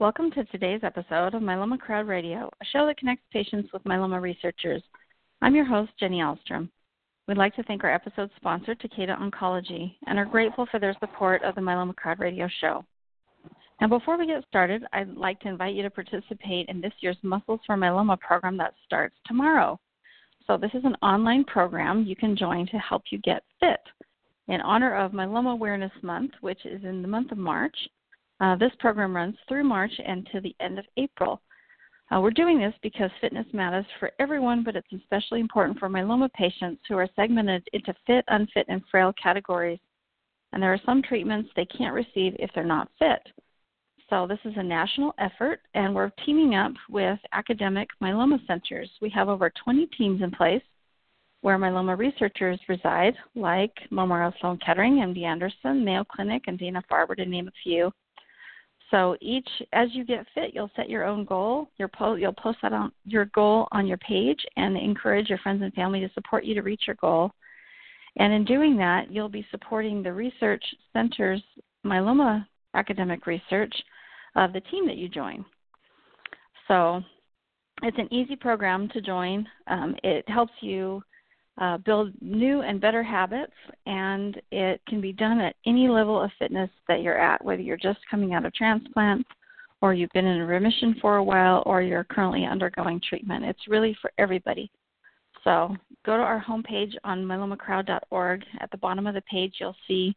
Welcome to today's episode of Myeloma Crowd Radio, a show that connects patients with myeloma researchers. I'm your host, Jenny Ahlstrom. We'd like to thank our episode sponsor, Takeda Oncology, and are grateful for their support of the Myeloma Crowd Radio show. Now, before we get started, I'd like to invite you to participate in this year's Muscles for Myeloma program that starts tomorrow. So, this is an online program you can join to help you get fit. In honor of Myeloma Awareness Month, which is in the month of March, uh, this program runs through March and to the end of April. Uh, we're doing this because fitness matters for everyone, but it's especially important for myeloma patients who are segmented into fit, unfit, and frail categories. And there are some treatments they can't receive if they're not fit. So, this is a national effort, and we're teaming up with academic myeloma centers. We have over 20 teams in place where myeloma researchers reside, like Memorial Sloan Kettering, MD Anderson, Mayo Clinic, and Dana Farber, to name a few. So each, as you get fit, you'll set your own goal. You'll post, you'll post that on your goal on your page and encourage your friends and family to support you to reach your goal. And in doing that, you'll be supporting the research center's myeloma academic research of the team that you join. So it's an easy program to join. Um, it helps you uh, build new and better habits, and it can be done at any level of fitness that you're at, whether you're just coming out of transplant, or you've been in remission for a while, or you're currently undergoing treatment. It's really for everybody. So go to our homepage on myelomacrowd.org. At the bottom of the page, you'll see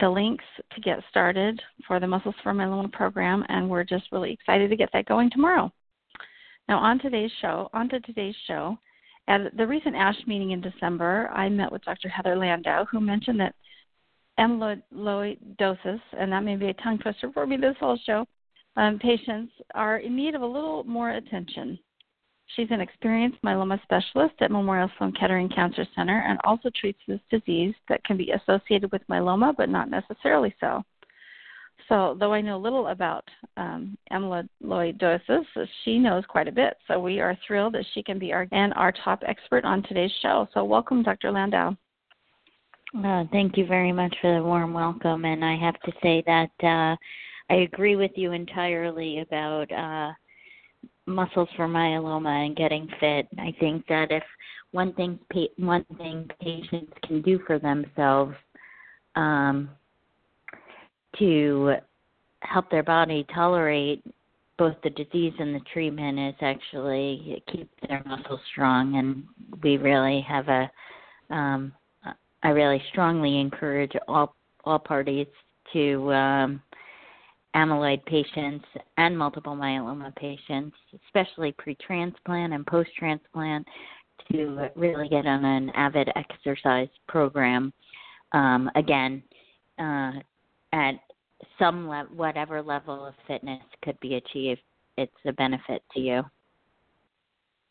the links to get started for the Muscles for Myeloma program, and we're just really excited to get that going tomorrow. Now, on today's show, on to today's show, at the recent ASH meeting in December, I met with Dr. Heather Landau, who mentioned that amyloidosis, and that may be a tongue twister for me this whole show, um, patients are in need of a little more attention. She's an experienced myeloma specialist at Memorial Sloan Kettering Cancer Center and also treats this disease that can be associated with myeloma, but not necessarily so. So, though I know little about um, amyloidosis, she knows quite a bit. So, we are thrilled that she can be our and our top expert on today's show. So, welcome, Dr. Landau. Uh, thank you very much for the warm welcome. And I have to say that uh, I agree with you entirely about uh, muscles for myeloma and getting fit. I think that if one thing one thing patients can do for themselves um, to help their body tolerate both the disease and the treatment is actually keep their muscles strong and we really have a um I really strongly encourage all all parties to um amyloid patients and multiple myeloma patients, especially pre-transplant and post-transplant, to really get on an avid exercise program. Um, again, uh, at some le- whatever level of fitness could be achieved, it's a benefit to you.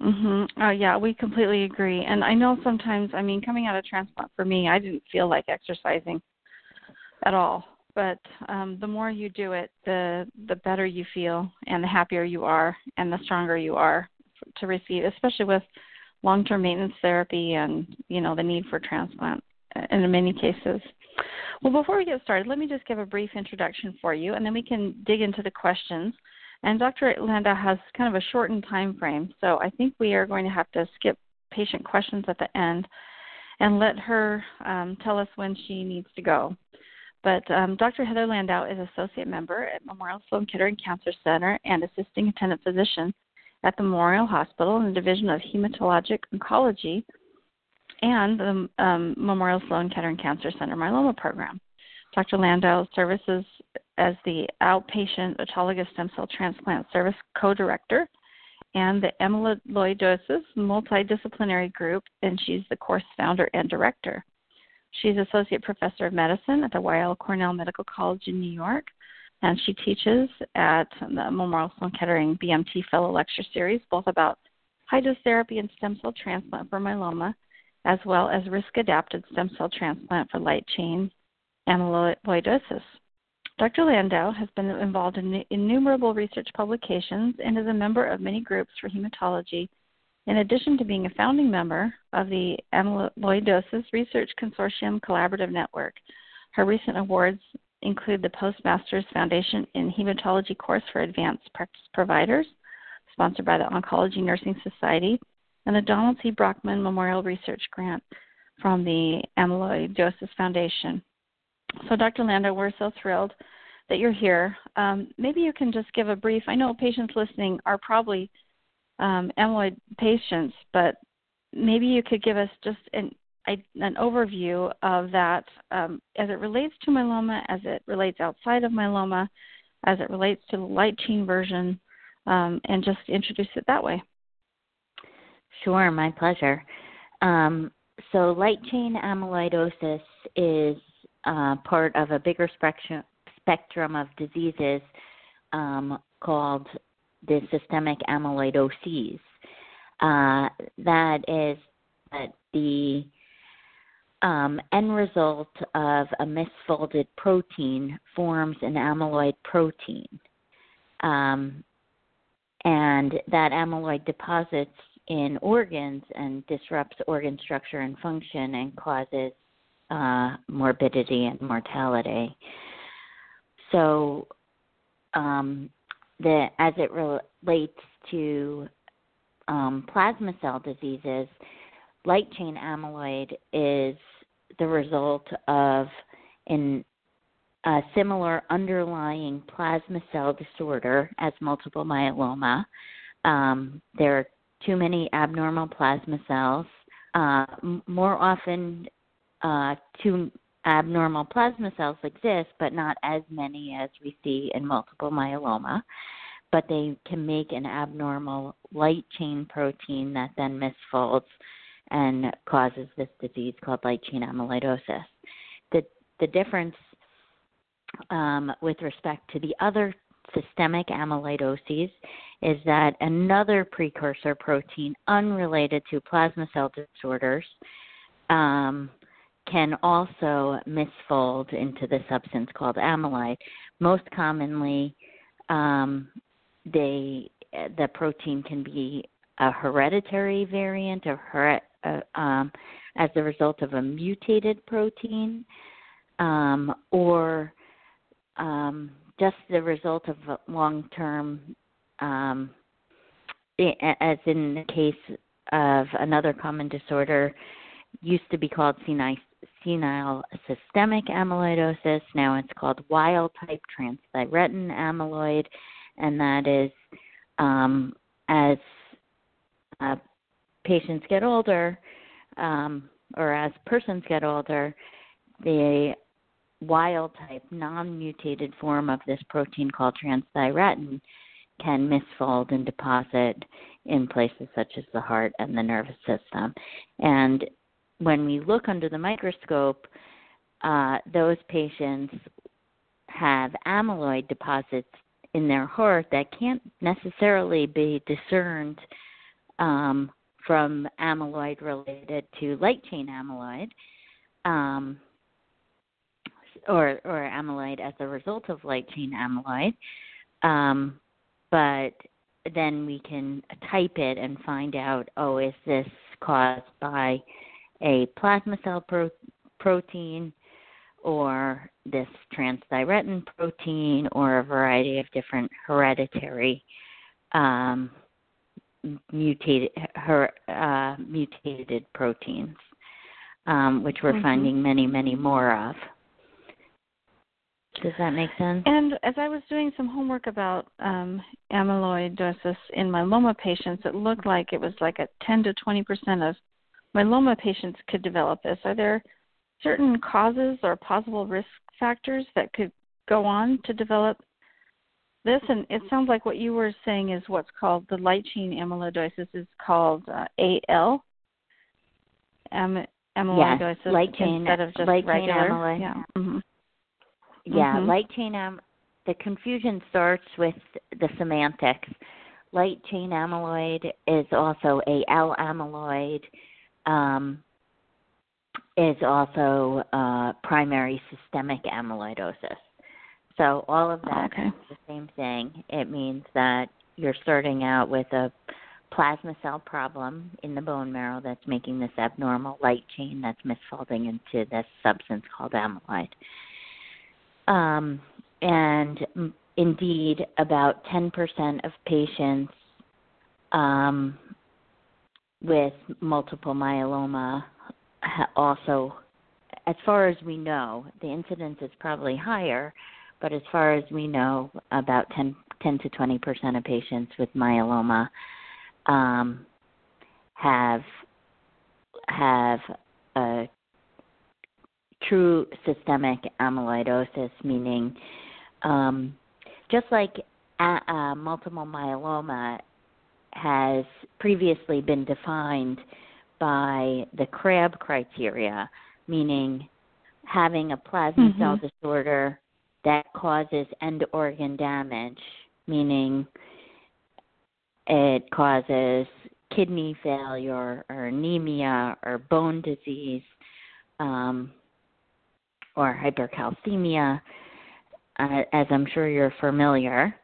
Mhm. Oh yeah, we completely agree. And I know sometimes, I mean, coming out of transplant for me, I didn't feel like exercising at all. But um the more you do it, the the better you feel and the happier you are and the stronger you are to receive, especially with long-term maintenance therapy and, you know, the need for transplant in many cases. Well, before we get started, let me just give a brief introduction for you, and then we can dig into the questions. And Dr. Landau has kind of a shortened time frame, so I think we are going to have to skip patient questions at the end and let her um, tell us when she needs to go. But um, Dr. Heather Landau is associate member at Memorial Sloan Kettering Cancer Center and assisting attendant physician at the Memorial Hospital in the Division of Hematologic Oncology and the um, Memorial Sloan Kettering Cancer Center myeloma program. Dr. Landau services as the outpatient autologous stem cell transplant service co-director and the amyloidosis multidisciplinary group, and she's the course founder and director. She's associate professor of medicine at the Weill Cornell Medical College in New York, and she teaches at the Memorial Sloan Kettering BMT Fellow Lecture Series, both about high dose therapy and stem cell transplant for myeloma, as well as risk adapted stem cell transplant for light chain amyloidosis. Dr. Landau has been involved in innumerable research publications and is a member of many groups for hematology, in addition to being a founding member of the Amyloidosis Research Consortium Collaborative Network. Her recent awards include the Postmasters Foundation in Hematology course for advanced practice providers, sponsored by the Oncology Nursing Society, and the Donald C. Brockman Memorial Research Grant from the Amyloidosis Foundation. So, Dr. Landau, we're so thrilled that you're here. Um, maybe you can just give a brief. I know patients listening are probably um, amyloid patients, but maybe you could give us just an, an overview of that um, as it relates to myeloma, as it relates outside of myeloma, as it relates to the light chain version, um, and just introduce it that way. Sure, my pleasure. Um, so, light chain amyloidosis is uh, part of a bigger spectrum, of diseases um, called the systemic amyloidoses. Uh, that is that the um, end result of a misfolded protein forms an amyloid protein. Um, and that amyloid deposits in organs and disrupts organ structure and function and causes uh, morbidity and mortality. So, um, the as it relates to um, plasma cell diseases, light chain amyloid is the result of an a similar underlying plasma cell disorder as multiple myeloma. Um, there are too many abnormal plasma cells. Uh, more often, uh, two abnormal plasma cells exist, but not as many as we see in multiple myeloma. But they can make an abnormal light chain protein that then misfolds and causes this disease called light chain amyloidosis. The the difference um, with respect to the other systemic amyloidoses is that another precursor protein unrelated to plasma cell disorders um, can also misfold into the substance called amyloid. Most commonly, um, they the protein can be a hereditary variant or her, uh, um, as a result of a mutated protein, um, or um, just the result of long-term, um, as in the case of another common disorder, used to be called senile, systemic amyloidosis. Now it's called wild type transthyretin amyloid, and that is um, as uh, patients get older, um, or as persons get older, the wild type, non mutated form of this protein called transthyretin can misfold and deposit in places such as the heart and the nervous system. And when we look under the microscope, uh, those patients have amyloid deposits in their heart that can't necessarily be discerned um, from amyloid related to light chain amyloid um, or, or amyloid as a result of light chain amyloid. Um, but then we can type it and find out oh, is this caused by a plasma cell pro- protein or this transthyretin protein or a variety of different hereditary um, mutated her, uh, mutated proteins, um, which we're mm-hmm. finding many, many more of. Does that make sense? And as I was doing some homework about um, amyloidosis in myeloma patients, it looked like it was like a 10 to 20 percent of myeloma patients could develop this. Are there certain causes or possible risk factors that could go on to develop this? And it sounds like what you were saying is what's called the light chain amyloidosis is called uh, AL. Am- amyloidosis yes, light chain, instead of just light regular. Chain amyloid. Yeah. Mm-hmm. Yeah, mm-hmm. light chain am the confusion starts with the semantics. Light chain amyloid is also AL amyloid. Um, is also uh, primary systemic amyloidosis. So all of that okay. is the same thing. It means that you're starting out with a plasma cell problem in the bone marrow that's making this abnormal light chain that's misfolding into this substance called amyloid. Um, and indeed, about 10% of patients um, with multiple myeloma also, as far as we know, the incidence is probably higher, but as far as we know, about 10, 10 to 20 percent of patients with myeloma um, have have true systemic amyloidosis, meaning um, just like a, uh, multiple myeloma has previously been defined by the CRAB criteria, meaning having a plasma mm-hmm. cell disorder that causes end organ damage, meaning it causes kidney failure or anemia or bone disease um, or hypercalcemia, uh, as I'm sure you're familiar.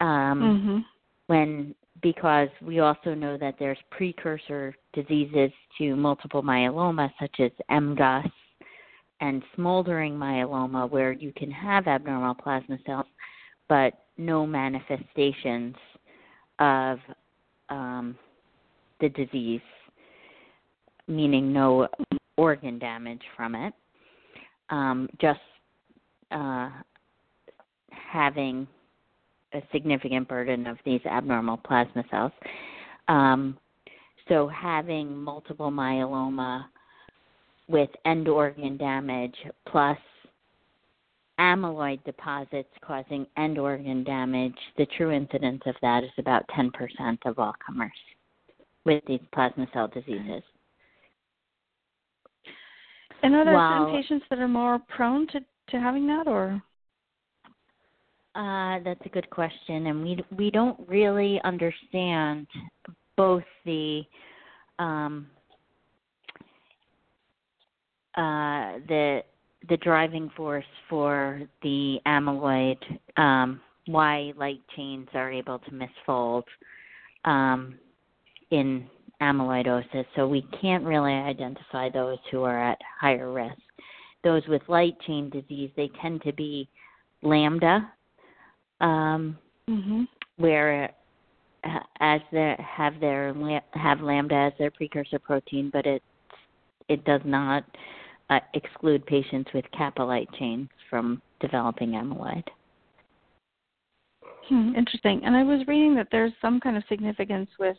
Um, mm-hmm. When because we also know that there's precursor diseases to multiple myeloma, such as MGUS and smoldering myeloma, where you can have abnormal plasma cells, but no manifestations of um, the disease, meaning no organ damage from it, um, just uh, having a significant burden of these abnormal plasma cells. Um, so having multiple myeloma with end organ damage plus amyloid deposits causing end organ damage, the true incidence of that is about 10% of all comers with these plasma cell diseases. And are there some patients that are more prone to, to having that, or? Uh, that's a good question, and we we don't really understand both the um, uh, the the driving force for the amyloid, um, why light chains are able to misfold um, in amyloidosis. So we can't really identify those who are at higher risk. Those with light chain disease, they tend to be lambda um, mm-hmm. where uh, as they have their have lambda as their precursor protein, but it it does not uh, exclude patients with kappa light chains from developing amyloid. Hmm, interesting. And I was reading that there's some kind of significance with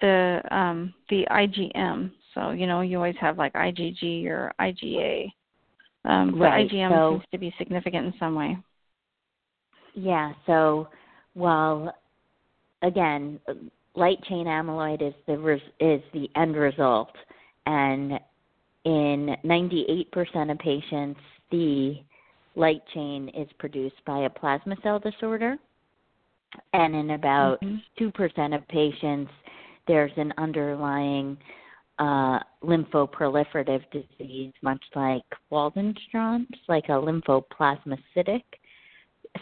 the um, the IgM. So you know, you always have like IgG or IgA. Um, right. IgM so, seems to be significant in some way. Yeah. So, well, again, light chain amyloid is the res- is the end result, and in 98% of patients, the light chain is produced by a plasma cell disorder, and in about mm-hmm. 2% of patients, there's an underlying uh, lymphoproliferative disease, much like Waldenstrom's, like a lymphoplasmacytic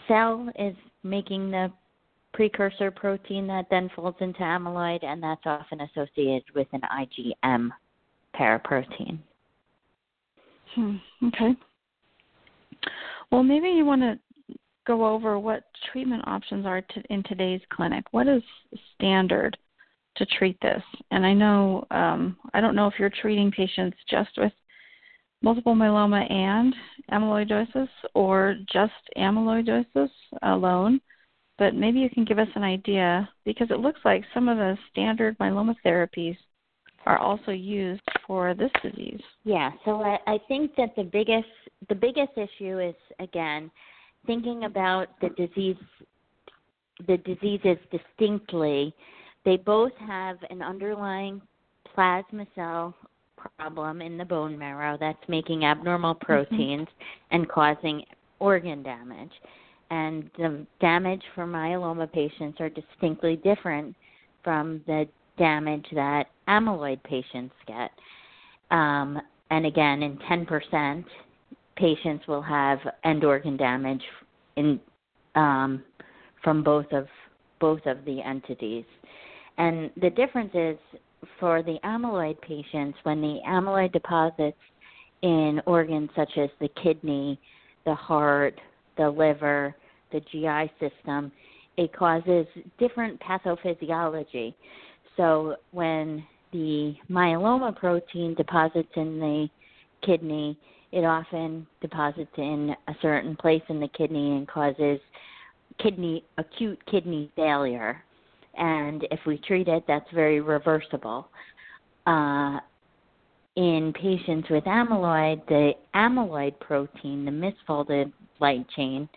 cell is making the precursor protein that then folds into amyloid, and that's often associated with an IgM paraprotein. Hmm. Okay. Well, maybe you want to go over what treatment options are to, in today's clinic. What is standard to treat this? And I know um, I don't know if you're treating patients just with multiple myeloma and amyloidosis or just amyloidosis alone, but maybe you can give us an idea because it looks like some of the standard myeloma therapies are also used for this disease. Yeah, so I, I think that the biggest the biggest issue is again thinking about the disease the diseases distinctly. They both have an underlying plasma cell problem in the bone marrow that's making abnormal Mm-hmm. proteins mm-hmm. and causing organ damage. And the damage for myeloma patients are distinctly different from the damage that amyloid patients get. Um, and again, in 10%, patients will have end organ damage in um, from both of both of the entities. And the difference is for the amyloid patients, when the amyloid deposits in organs such as the kidney, the heart, the liver, the GI system, it causes different pathophysiology. So when the myeloma protein deposits in the kidney, it often deposits in a certain place in the kidney and causes kidney acute kidney failure. And if we treat it, that's very reversible. Uh, in patients with amyloid, the amyloid protein, the misfolded light chain,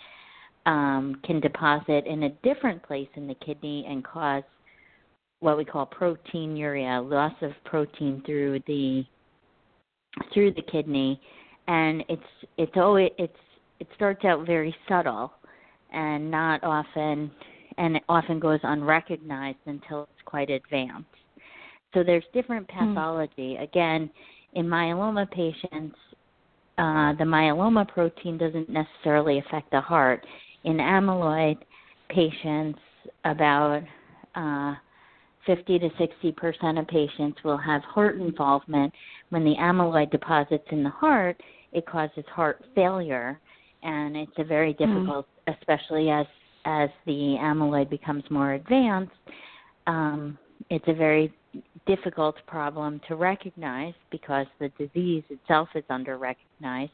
um, can deposit in a different place in the kidney and cause what we call proteinuria, loss of protein through the through the kidney, and it's it's always it's it starts out very subtle and not often and it often goes unrecognized until it's quite advanced. So there's different pathology. Mm. Again, in myeloma patients, uh, the myeloma protein doesn't necessarily affect the heart. In amyloid patients, about uh, 50 to 60 percent of patients will have heart involvement. When the amyloid deposits in the heart, it causes heart failure, and it's a very difficult, mm. especially as as the amyloid becomes more advanced. Um, it's a very difficult problem to recognize because the disease itself is under recognized.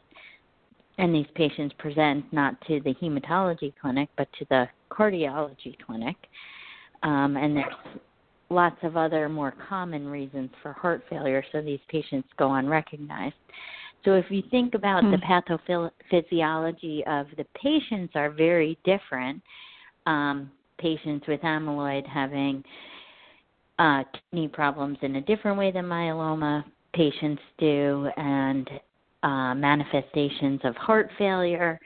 And these patients present not to the hematology clinic but to the cardiology clinic. Um, and there's lots of other more common reasons for heart failure, so these patients go unrecognized. So if you think about hmm. the pathophysiology of the patients are very different. Um, patients with amyloid having uh, kidney problems in a different way than myeloma patients do, and uh, manifestations of heart failure,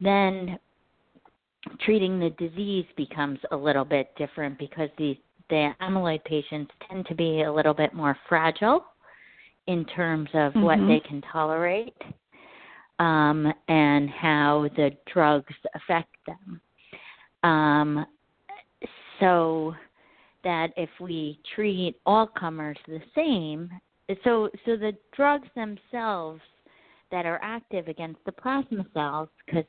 then treating the disease becomes a little bit different because the the amyloid patients tend to be a little bit more fragile in terms of mm-hmm. what they can tolerate um, and how the drugs affect them. Um, so that if we treat all comers the same, so so the drugs themselves that are active against the plasma cells, because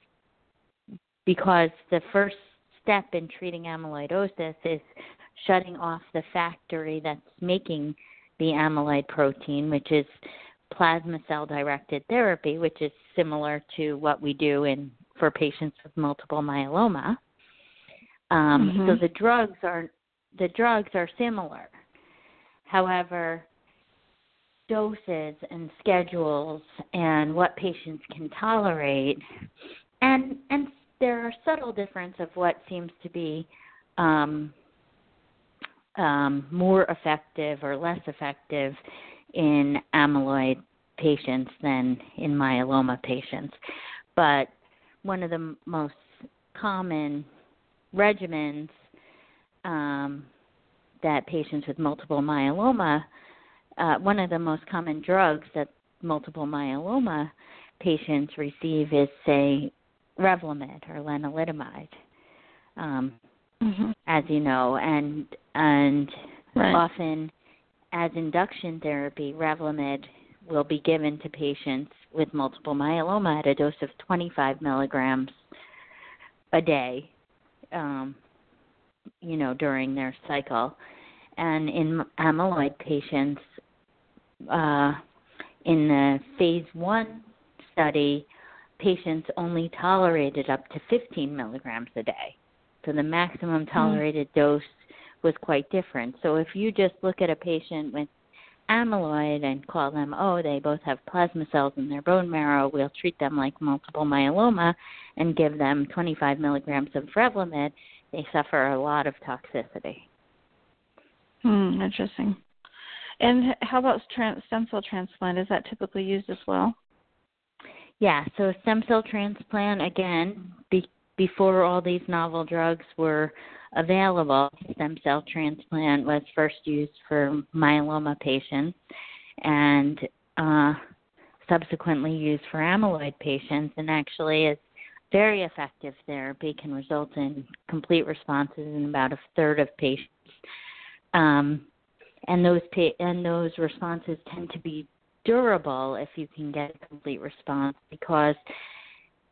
because the first step in treating amyloidosis is shutting off the factory that's making the amyloid protein, which is plasma cell directed therapy, which is similar to what we do in for patients with multiple myeloma. Um, mm-hmm. So the drugs are the drugs are similar. However, doses and schedules and what patients can tolerate, and and there are subtle difference of what seems to be um, um, more effective or less effective in amyloid patients than in myeloma patients. But one of the most common regimens um, that patients with multiple myeloma, uh, one of the most common drugs that multiple myeloma patients receive is, say, Revlimid or lenalidomide. Um, mm-hmm. as you know, and and right. often as induction therapy, Revlimid will be given to patients with multiple myeloma at a dose of 25 milligrams a day, um, you know, during their cycle. And in amyloid patients, uh, in the phase one study, patients only tolerated up to 15 milligrams a day. So the maximum hmm. tolerated mm. dose was quite different. So if you just look at a patient with amyloid and call them, oh, they both have plasma cells in their bone marrow, we'll treat them like multiple myeloma and give them 25 milligrams of Revlimid, they suffer a lot of toxicity. Hmm, interesting. And how about stem cell transplant? Is that typically used as well? Yeah, so stem cell transplant again, be, before all these novel drugs were available, stem cell transplant was first used for myeloma patients and uh, subsequently used for amyloid patients, and actually is very effective therapy, can result in complete responses in about a third of patients. Um, and those pa- and those responses tend to be durable if you can get a complete response because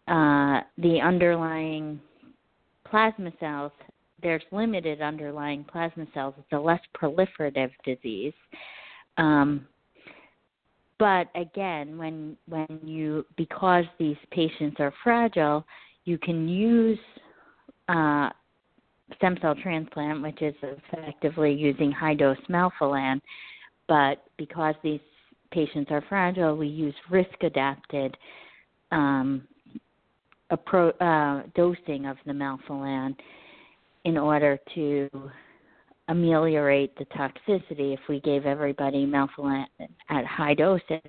uh, the underlying plasma cells there's limited underlying plasma cells. It's a less proliferative disease. Um, but again, when when you because these patients are fragile, you can use uh, stem cell transplant, which is effectively using high dose melphalan. But because these patients are fragile, we use risk adapted um, appro- uh, dosing of the melphalan in order to ameliorate the toxicity if we gave everybody melphalan at high doses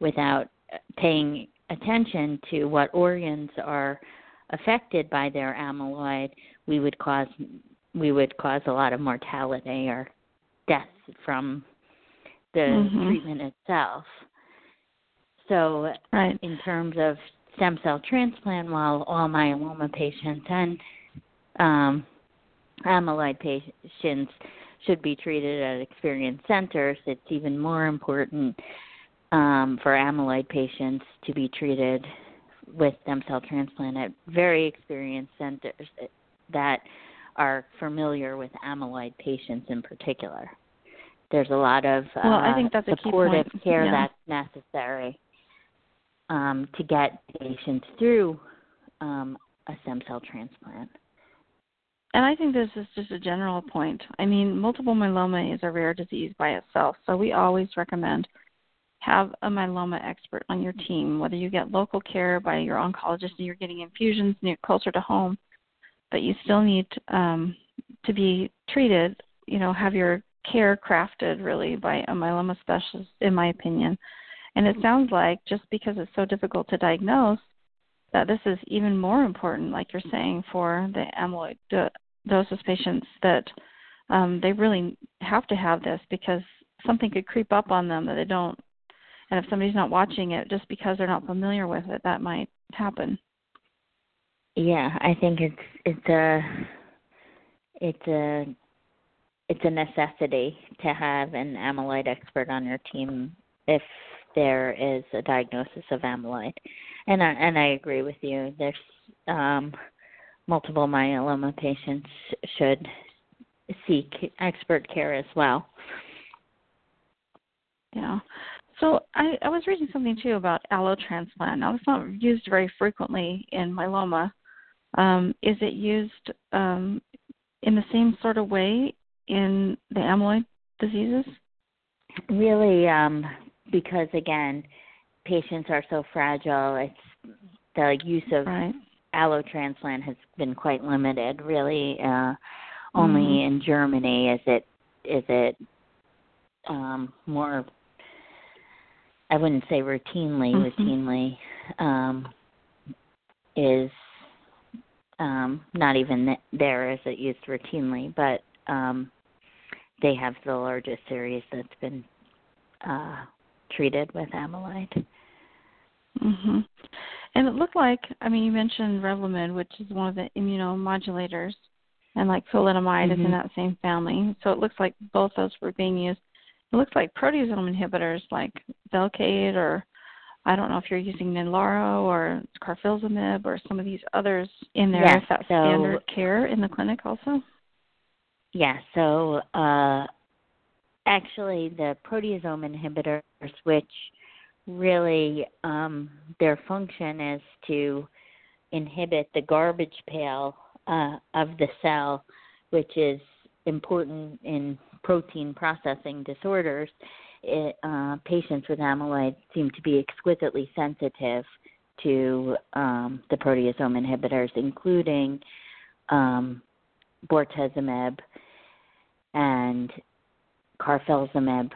without paying attention to what organs are affected by their amyloid we would cause we would cause a lot of mortality or death from the mm-hmm. treatment itself so right. in terms of stem cell transplant while all myeloma patients and um, amyloid patients should be treated at experienced centers. It's even more important um, for amyloid patients to be treated with stem cell transplant at very experienced centers that are familiar with amyloid patients in particular. There's a lot of uh, well, I think that's supportive care yeah. that's necessary um, to get patients through um, a stem cell transplant and I think this is just a general point. I mean, multiple myeloma is a rare disease by itself, so we always recommend have a myeloma expert on your team, whether you get local care by your oncologist and you're getting infusions near closer to home, but you still need um, to be treated, you know, have your care crafted really by a myeloma specialist, in my opinion. And it sounds like just because it's so difficult to diagnose, that this is even more important, like you're saying, for the amyloid those patients that um, they really have to have this because something could creep up on them that they don't. And if somebody's not watching it just because they're not familiar with it, that might happen. Yeah, I think it's it's a it's a it's a necessity to have an amyloid expert on your team if there is a diagnosis of amyloid. And I and I agree with you. There's um multiple myeloma patients should seek expert care as well. Yeah. So I, I was reading something too about allotransplant. Now it's not used very frequently in myeloma. Um, is it used um, in the same sort of way in the amyloid diseases? Really, um, because again, patients are so fragile. It's the use of right allo transplant has been quite limited. Really, uh, only mm. in Germany is it is it um, more. I wouldn't say routinely. Mm-hmm. Routinely um, is um, not even there as it used routinely, but um, they have the largest series that's been uh, treated with amyloid. Mhm. And it looked like, I mean, you mentioned Revlimid, which is one of the immunomodulators, and like thalidomide mm-hmm. is in mm-hmm. that same family. So it looks like both those were being used. It looks like proteasome inhibitors like Velcade or I don't know if you're using Ninlaro or carfilzomib or some of these others in there. Yes, is that so, standard care in the clinic also? Yeah, so uh, actually the proteasome inhibitors, which really um, their function is to inhibit the garbage pail uh, of the cell, which is important in protein processing disorders. it, uh, patients with amyloid seem to be exquisitely sensitive to um, the proteasome inhibitors, including um, bortezomib and carfilzomib,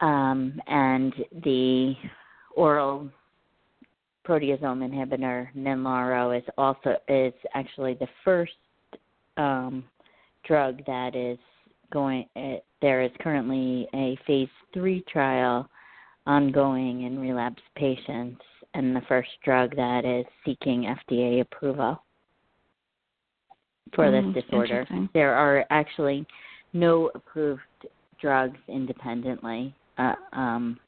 um, and the oral proteasome inhibitor Ninlaro is also is actually the first um, drug that is going. Uh, there is currently a phase three trial ongoing in relapse patients, and the first drug that is seeking FDA approval for Mm, this disorder. There are actually no approved drugs independently uh, um,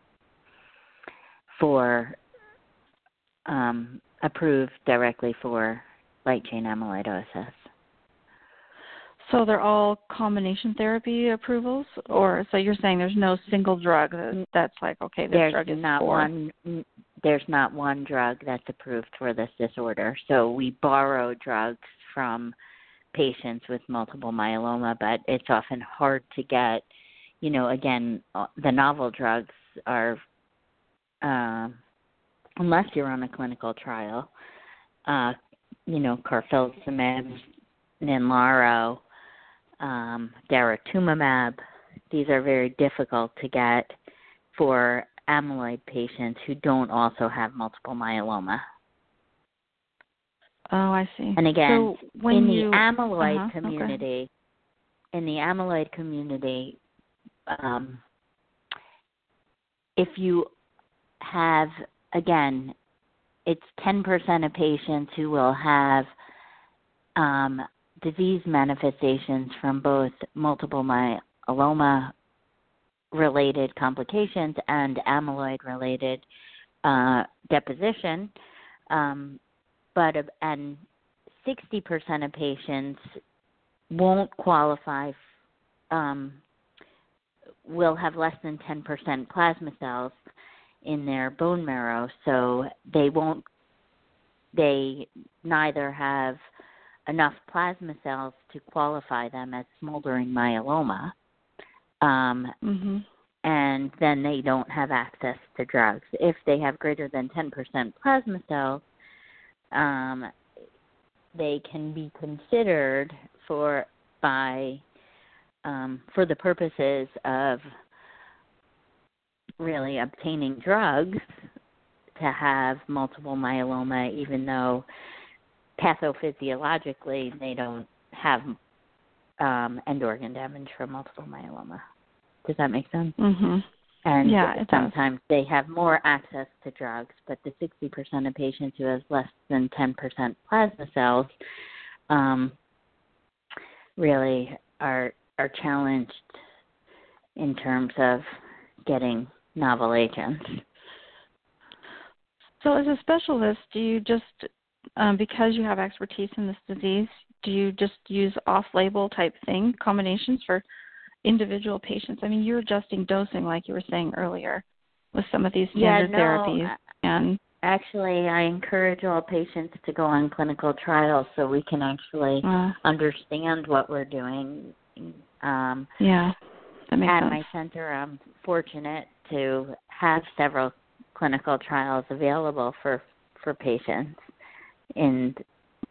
for um, approved directly for light chain amyloidosis. So they're all combination therapy approvals, or so you're saying there's no single drug that, that's like okay, this there's drug is not for. one there's not one drug that's approved for this disorder. So we borrow drugs from patients with multiple myeloma, but it's often hard to get. You know, again, uh, the novel drugs are, uh, unless you're on a clinical trial, uh, you know, carfilzomib, Ninlaro, um, daratumumab. These are very difficult to get for amyloid patients who don't also have multiple myeloma. Oh, I see. And again, so when in you, the amyloid uh-huh, okay. community, in the amyloid community, um, if you have again, it's ten percent of patients who will have um, disease manifestations from both multiple myeloma related complications and amyloid related uh, deposition. Um, but and 60% of patients won't qualify, um, will have less than 10% plasma cells in their bone marrow, so they won't, they neither have enough plasma cells to qualify them as smoldering myeloma. Um, hmm and then they don't have access to drugs. If they have greater than 10% plasma cells, um, they can be considered for by um, for the purposes of really obtaining drugs to have multiple myeloma, even though pathophysiologically they don't have um, end organ damage from multiple myeloma. Does that make sense? hmm And Yeah, it does. sometimes they have more access to drugs, but the 60% of patients who have less than 10% plasma cells um, really are are challenged in terms of getting novel agents. So, as a specialist, do you just, um, because you have expertise in this disease, do you just use off-label type thing combinations for individual patients? I mean, you're adjusting dosing, like you were saying earlier, with some of these standard yeah, no, therapies, and Actually, I encourage all patients to go on clinical trials so we can actually uh, understand what we're doing. Um, yeah, that makes At sense. my center, I'm fortunate to have several clinical trials available for for patients, and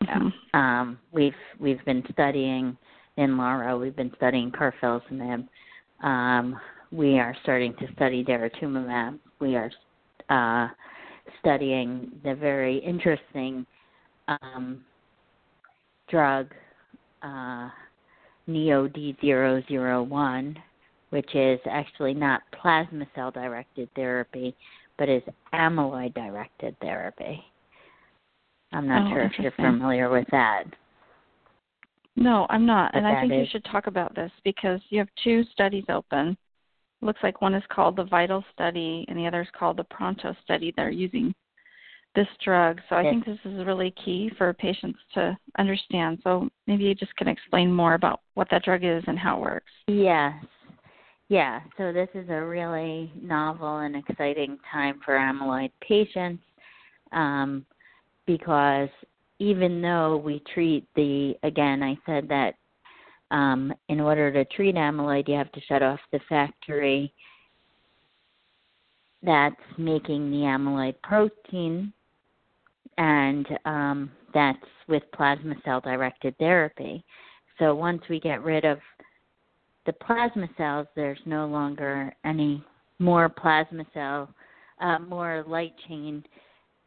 Mhm. um, we've we've been studying Ninlaro. We've been studying carfilzomib. Um, we are starting to study daratumumab. We are uh, studying the very interesting um, drug uh, NEOD001, which is actually not plasma cell directed therapy, but is amyloid directed therapy. I'm not Oh, sure if you're familiar with that. No, I'm not, But and I think you should talk about this because you have two studies open. Looks like one is called the Vital Study, and the other is called the Pronto Study. They're using this drug, so I Yes. think this is really key for patients to understand. So maybe you just can explain more about what that drug is and how it works. Yes. Yeah, so this is a really novel and exciting time for amyloid patients um, because even though we treat the, again, I said that um, in order to treat amyloid, you have to shut off the factory that's making the amyloid protein, and um, that's with plasma cell directed therapy. So once we get rid of the plasma cells, there's no longer any more plasma cell, uh, more light chain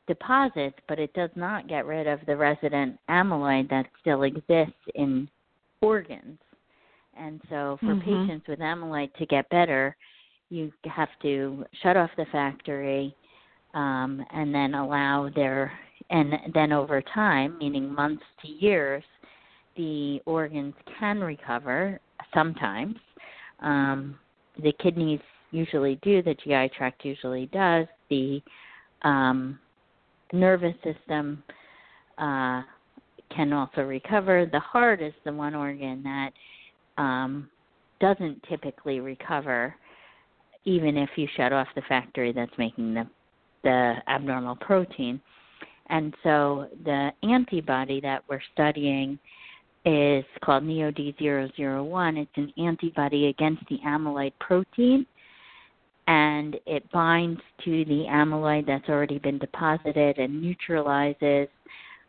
deposits, but it does not get rid of the resident amyloid that still exists in organs. And so, for mm-hmm. patients with amyloid to get better, you have to shut off the factory um, and then allow their, and then over time, meaning months to years, the organs can recover sometimes. Um, the kidneys usually do, the GI tract usually does, the um, nervous system uh, can also recover. The heart is the one organ that um, doesn't typically recover, even if you shut off the factory that's making the the abnormal protein. And so the antibody that we're studying is called NEOD001. It's an antibody against the amyloid protein and it binds to the amyloid that's already been deposited and neutralizes.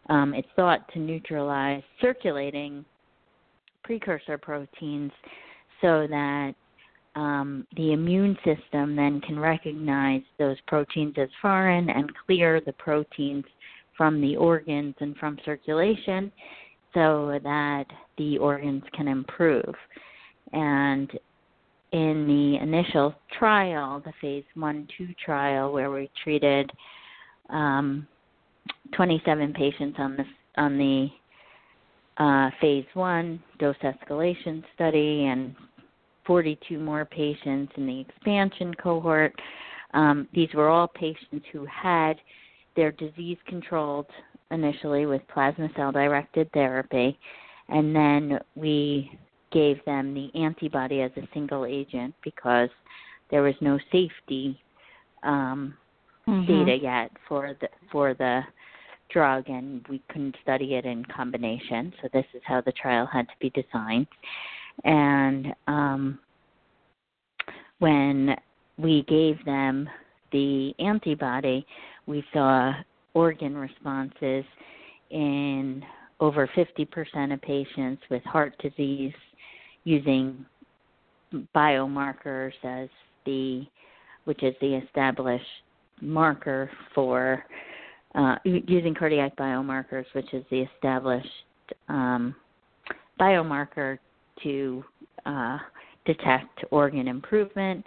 Um, it's thought to neutralize circulating precursor proteins so that um, the immune system then can recognize those proteins as foreign and clear the proteins from the organs and from circulation so that the organs can improve. And in the initial trial, the phase one two trial, where we treated um, 27 patients on the on the uh, phase one dose escalation study and 42 more patients in the expansion cohort. Um, these were all patients who had their disease controlled initially with plasma cell directed therapy, and then we gave them the antibody as a single agent because there was no safety um, mm-hmm. data yet for the for the drug, and we couldn't study it in combination. So this is how the trial had to be designed. And um, when we gave them the antibody, we saw organ responses in over 50% of patients with heart disease using biomarkers as the which is the established marker for uh, using cardiac biomarkers, which is the established um, biomarker to uh, detect organ improvement.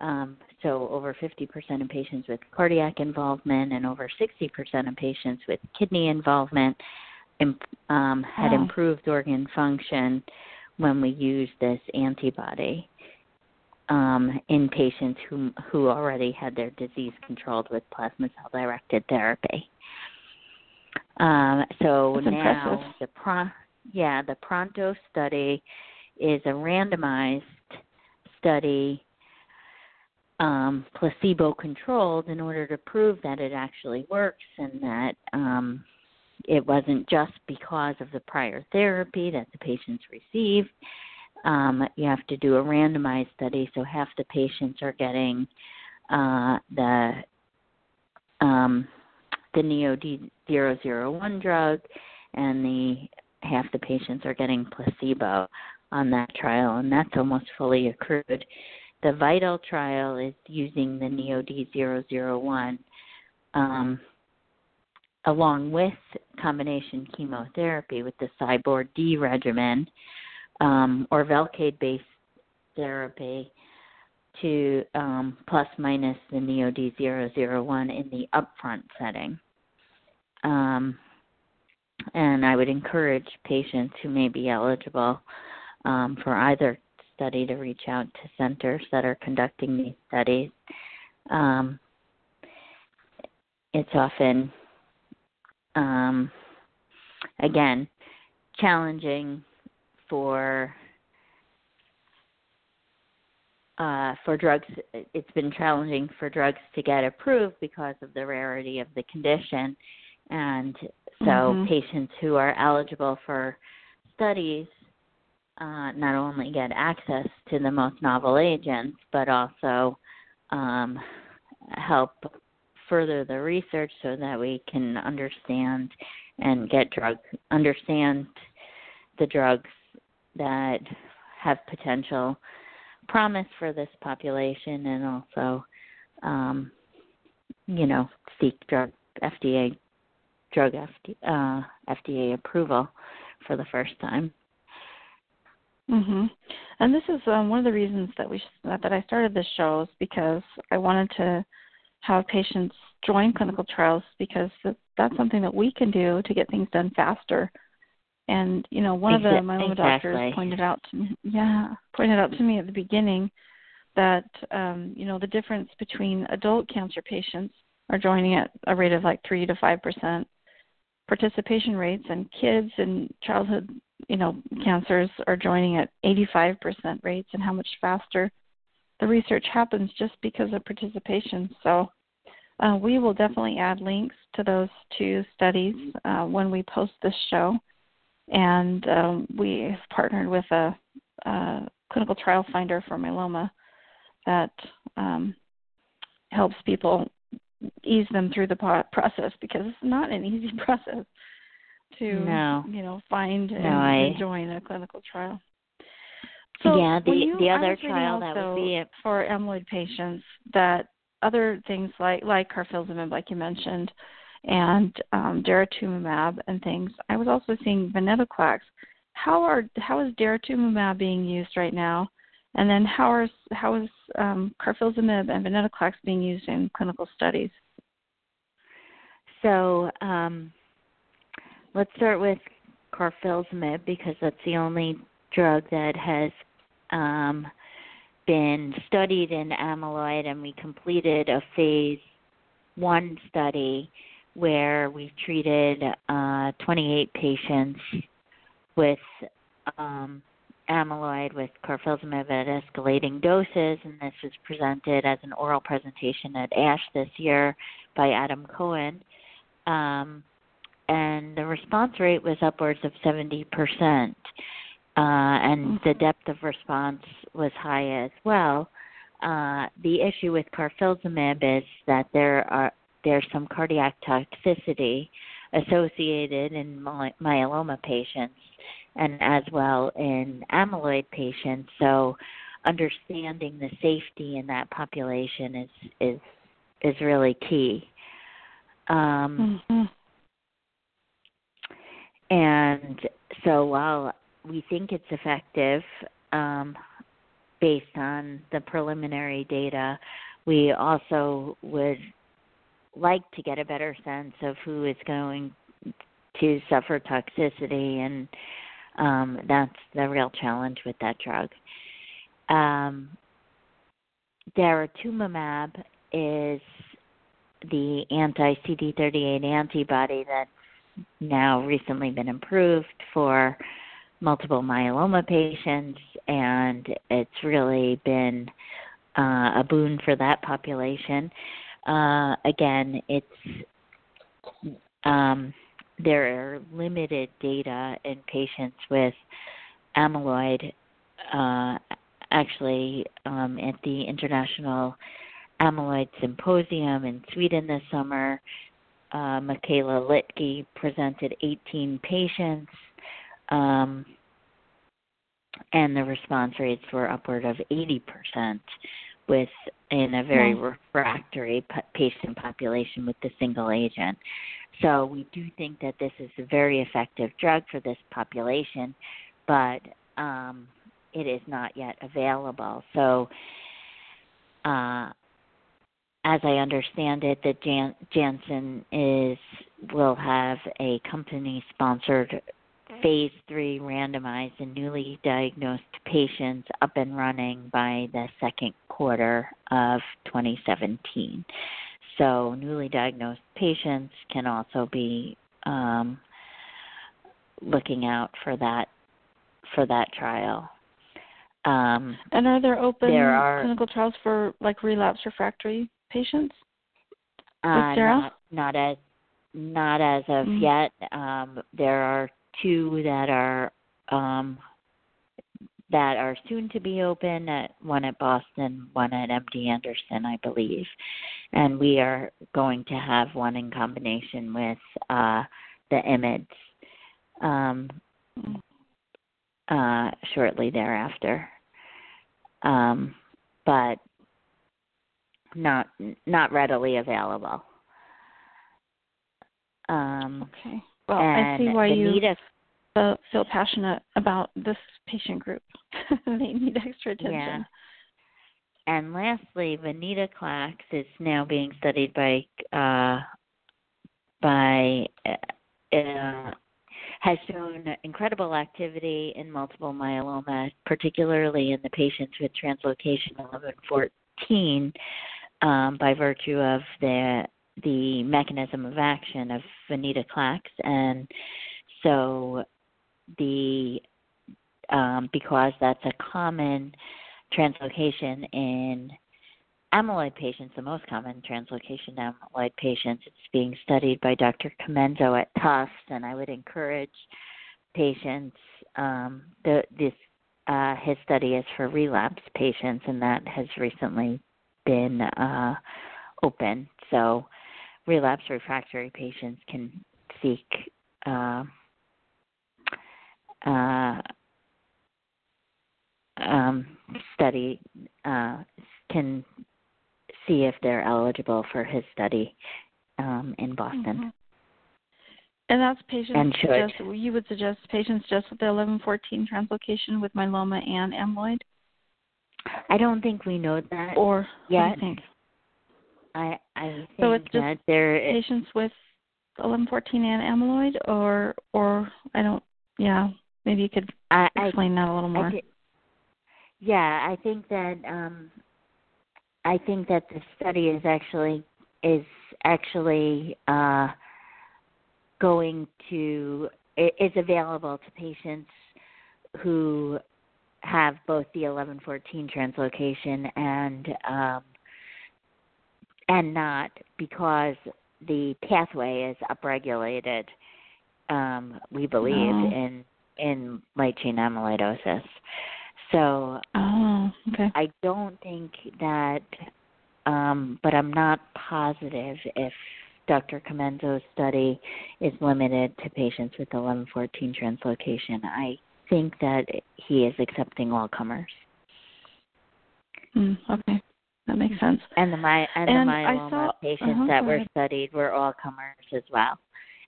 Um, so, over 50% of patients with cardiac involvement and over 60% of patients with kidney involvement imp- um, had wow. improved organ function when we use this antibody um, in patients who who already had their disease controlled with plasma cell directed therapy. Um, so That's now impressive. the pro- yeah the Pronto study is a randomized study um, placebo controlled in order to prove that it actually works and that um, it wasn't just because of the prior therapy that the patients received. Um, you have to do a randomized study, so half the patients are getting uh, the um, the NEOD001 drug, and the half the patients are getting placebo on that trial, and that's almost fully accrued. The Vital trial is using the NEOD001 um, along with combination chemotherapy with the Cybord D regimen um, or Velcade based therapy to um, plus minus the NEOD001 in the upfront setting. Um, and I would encourage patients who may be eligible um, for either study to reach out to centers that are conducting these studies. Um, it's often um, again, challenging for uh, for drugs. It's been challenging for drugs to get approved because of the rarity of the condition, and so mm-hmm. patients who are eligible for studies uh, not only get access to the most novel agents, but also um, help further the research so that we can understand and get drug understand the drugs that have potential promise for this population and also um, you know seek drug FDA drug FD, uh, FDA approval for the first time. Mhm. And this is um, one of the reasons that we that I started this show is because I wanted to have patients join clinical trials because that's something that we can do to get things done faster. And you know, one of the myeloma exactly. doctors pointed out to me, yeah, pointed out to me at the beginning that um, you know the difference between adult cancer patients are joining at a rate of like three to five percent participation rates, and kids and childhood you know cancers are joining at 85% rates, and how much faster the research happens just because of participation. So uh, we will definitely add links to those two studies uh, when we post this show. And um, we have partnered with a, a, clinical trial finder for myeloma that um, helps people ease them through the process because it's not an easy process to no. you know find and, no, I... join a clinical trial. So yeah, the the other trial that would be it for amyloid patients that other things like like carfilzomib, like you mentioned, and um, daratumumab and things. I was also seeing venetoclax. How are how is daratumumab being used right now? And then how are how is um, carfilzomib and venetoclax being used in clinical studies? So um, let's start with carfilzomib because that's the only drug that has um, been studied in amyloid, and we completed a phase one study where we treated uh, 28 patients with um, amyloid with carfilzomib at escalating doses, and this was presented as an oral presentation at ASH this year by Adam Cohen. Um, and the response rate was upwards of 70% uh, and the mm-hmm. depth of response was high as well. Uh, the issue with carfilzomib is that there are there's some cardiac toxicity associated in myeloma patients and as well in amyloid patients. So understanding the safety in that population is is is really key. Um, mm-hmm. And so while we think it's effective um, based on the preliminary data. We also would like to get a better sense of who is going to suffer toxicity, and um, that's the real challenge with that drug. Um, daratumumab is the anti CD38 antibody that's now recently been approved for multiple myeloma patients, and it's really been uh, a boon for that population. Uh, again, it's um, there are limited data in patients with amyloid. Uh, actually, um, at the International Amyloid Symposium in Sweden this summer, uh, Michaela Liedtke presented 18 patients um, and the response rates were upward of 80% with in a very yeah. refractory patient population with the single agent. So we do think that this is a very effective drug for this population, but um, it is not yet available. So, uh, as I understand it, that Jan- Janssen is will have a company-sponsored phase three randomized and newly diagnosed patients up and running by the second quarter of 2017. So, newly diagnosed patients can also be um, looking out for that for that trial. Um, and are there open there are, clinical trials for like relapse refractory patients? Uh, not, not as not as of mm-hmm. yet. Um, there are two that are um, that are soon to be open at one at Boston, one at MD Anderson, I believe. And we are going to have one in combination with uh, the IMIDs um, uh, shortly thereafter. Um, but not not readily available. Um, okay. Well, I see why you feel, feel passionate about this patient group. they need extra attention. Yeah. And lastly, venetoclax is now being studied by uh, by uh, uh, has shown incredible activity in multiple myeloma, particularly in the patients with translocation 1114, um, by virtue of the the mechanism of action of venetoclax, and so the um, because that's a common translocation in amyloid patients, the most common translocation in amyloid patients. It's being studied by Dr. Comenzo at Tufts, and I would encourage patients. Um, the, this uh, his study is for relapse patients, and that has recently been uh, open. So, relapse refractory patients can seek. Uh, uh, um, study uh, can see if they're eligible for his study um, in Boston. Mm-hmm. And that's patients and just you would suggest patients just with the 1114 translocation with myeloma and amyloid. I don't think we know that or yet. think? I I think so it's just that there patients with 1114 and amyloid, or or I don't. Yeah, maybe you could I, explain I, that a little more. I, yeah, I think that um, I think that the study is actually is actually uh, going to is available to patients who have both the 1114 translocation and um, and not because the pathway is upregulated. Um, we believe oh. in in light chain amyloidosis. So oh, okay. I don't think that, um, but I'm not positive if Dr. Comenzo's study is limited to patients with 1114 translocation. I think that he is accepting all comers. Mm, okay, that makes sense. And the my and, and the myeloma saw, patients uh-huh, that were studied were all comers as well.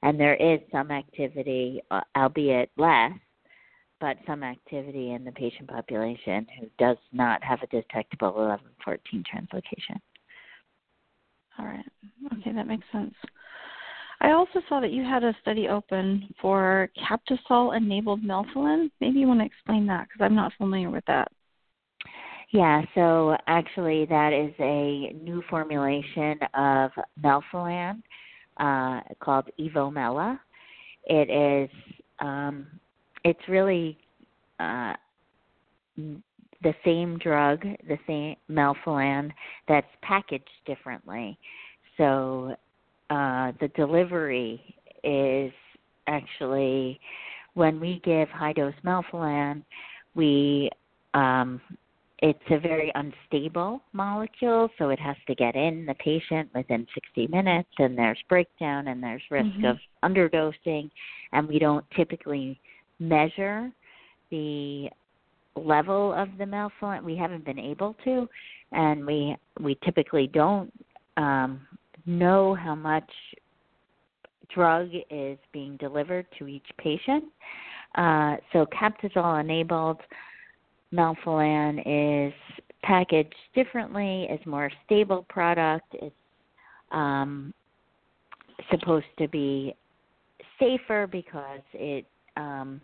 And there is some activity, uh, albeit less, but some activity in the patient population who does not have a detectable 1114 translocation. All right. Okay, that makes sense. I also saw that you had a study open for Captisol enabled melphalan. Maybe you want to explain that because I'm not familiar with that. Yeah, so actually, that is a new formulation of melphalan uh, called Evomela. It is um, it's really uh, the same drug, the same melphalan that's packaged differently. So uh, the delivery is actually when we give high dose melphalan, we um, it's a very unstable molecule, so it has to get in the patient within 60 minutes, and there's breakdown and there's risk mm-hmm. of underdosing, and we don't typically measure the level of the melphalan. We haven't been able to, and we we typically don't um, know how much drug is being delivered to each patient. Uh, so Captisol enabled melphalan is packaged differently, is more stable product, is um, supposed to be safer because it um,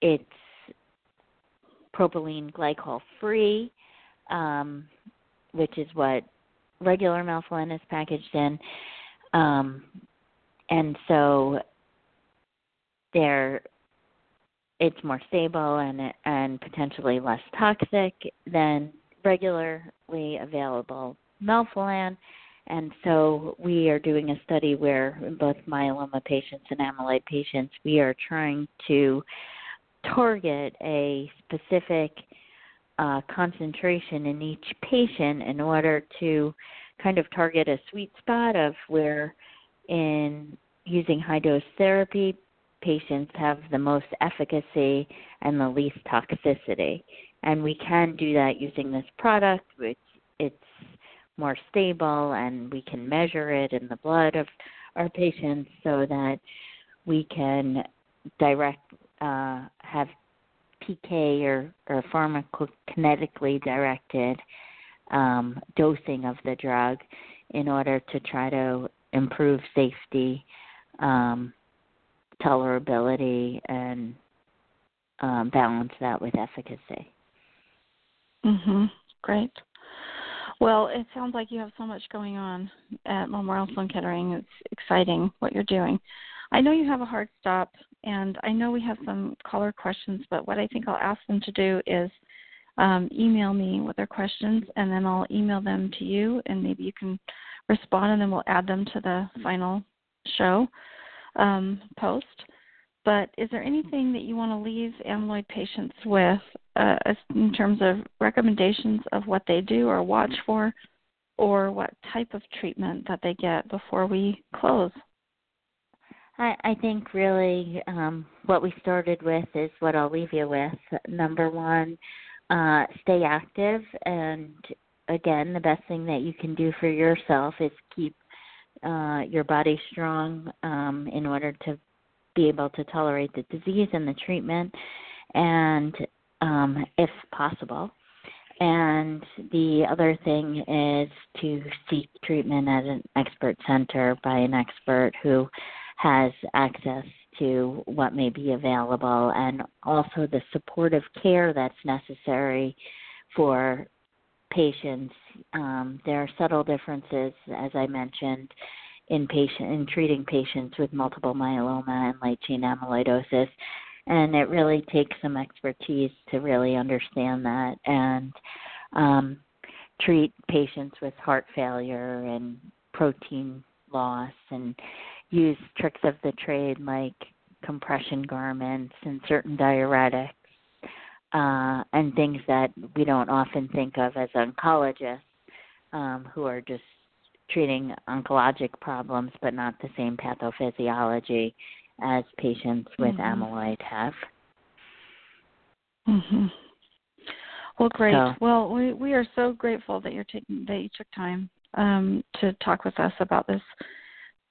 it's propylene glycol free, um, which is what regular melphalan is packaged in. Um, and so they're it's more stable and and potentially less toxic than regularly available melphalan. And so we are doing a study where both myeloma patients and amyloid patients, we are trying to target a specific uh, concentration in each patient in order to kind of target a sweet spot of where in using high dose therapy patients have the most efficacy and the least toxicity. And we can do that using this product, which it's more stable and we can measure it in the blood of our patients so that we can direct uh, have PK or, or pharmacokinetically directed um, dosing of the drug in order to try to improve safety, um, tolerability, and um, balance that with efficacy. Mhm. Great. Well, it sounds like you have so much going on at Memorial Sloan Kettering. It's exciting what you're doing. I know you have a hard stop, and I know we have some caller questions, but what I think I'll ask them to do is um, email me with their questions, and then I'll email them to you, and maybe you can respond, and then we'll add them to the final show um, post. But is there anything that you want to leave amyloid patients with uh, in terms of recommendations of what they do or watch for, or what type of treatment that they get before we close? I, I think really um, what we started with is what I'll leave you with. Number one, uh, stay active, and again, the best thing that you can do for yourself is keep uh, your body strong um, in order to be able to tolerate the disease and the treatment, and um, if possible. And the other thing is to seek treatment at an expert center by an expert who has access to what may be available and also the supportive care that's necessary for patients. Um, there are subtle differences, as I mentioned, in patient in treating patients with multiple myeloma and light chain amyloidosis, and it really takes some expertise to really understand that and um, treat patients with heart failure and protein loss and use tricks of the trade like compression garments and certain diuretics uh, and things that we don't often think of as oncologists um, who are just treating oncologic problems but not the same pathophysiology as patients with mm-hmm. amyloid have. Mhm. Well, great. So, well, we we are so grateful that you're taking that you took time um, to talk with us about this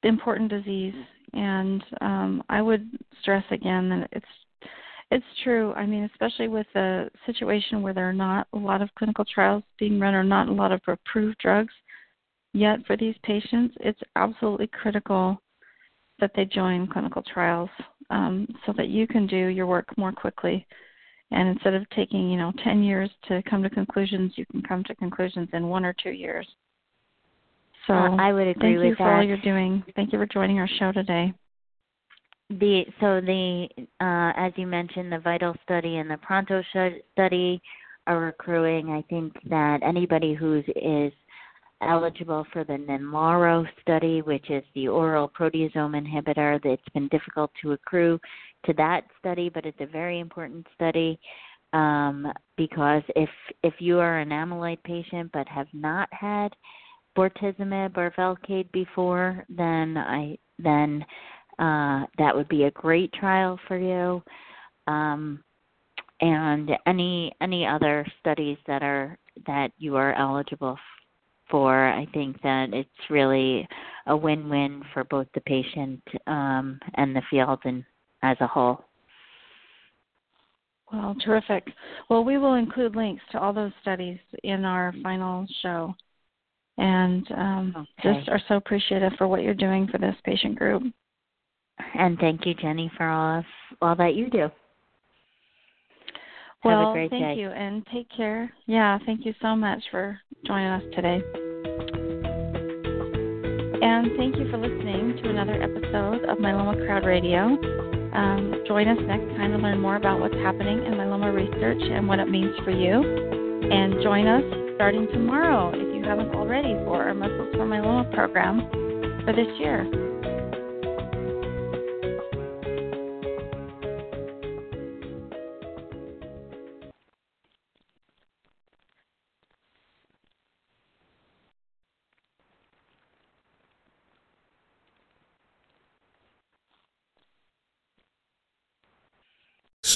important disease. And um, I would stress again that it's it's true. I mean, especially with a situation where there are not a lot of clinical trials being run or not a lot of approved drugs yet for these patients, it's absolutely critical that they join clinical trials um, so that you can do your work more quickly. And instead of taking, you know, 10 years to come to conclusions, you can come to conclusions in one or two years. So uh, I would agree thank with you for all you're doing. Thank you for joining our show today. The so the uh, as you mentioned, the vital study and the pronto study are accruing. I think that anybody who is eligible for the Ninlaro study, which is the oral proteasome inhibitor, it's been difficult to accrue to that study, but it's a very important study um, because if if you are an amyloid patient but have not had bortezomib or Velcade before, then I then uh, that would be a great trial for you. Um, and any any other studies that are that you are eligible for, I think that it's really a win-win for both the patient um, and the field and as a whole. Well, terrific. Well, we will include links to all those studies in our final show and um, okay. just are so appreciative for what you're doing for this patient group. And thank you, Jenny, for all of, all that you do. Well, thank day. you, and take care. Yeah, thank you so much for joining us today. And thank you for listening to another episode of Myeloma Crowd Radio. Um, join us next time to learn more about what's happening in myeloma research and what it means for you. And join us starting tomorrow if you haven't already for our Muscles for Myeloma program for this year.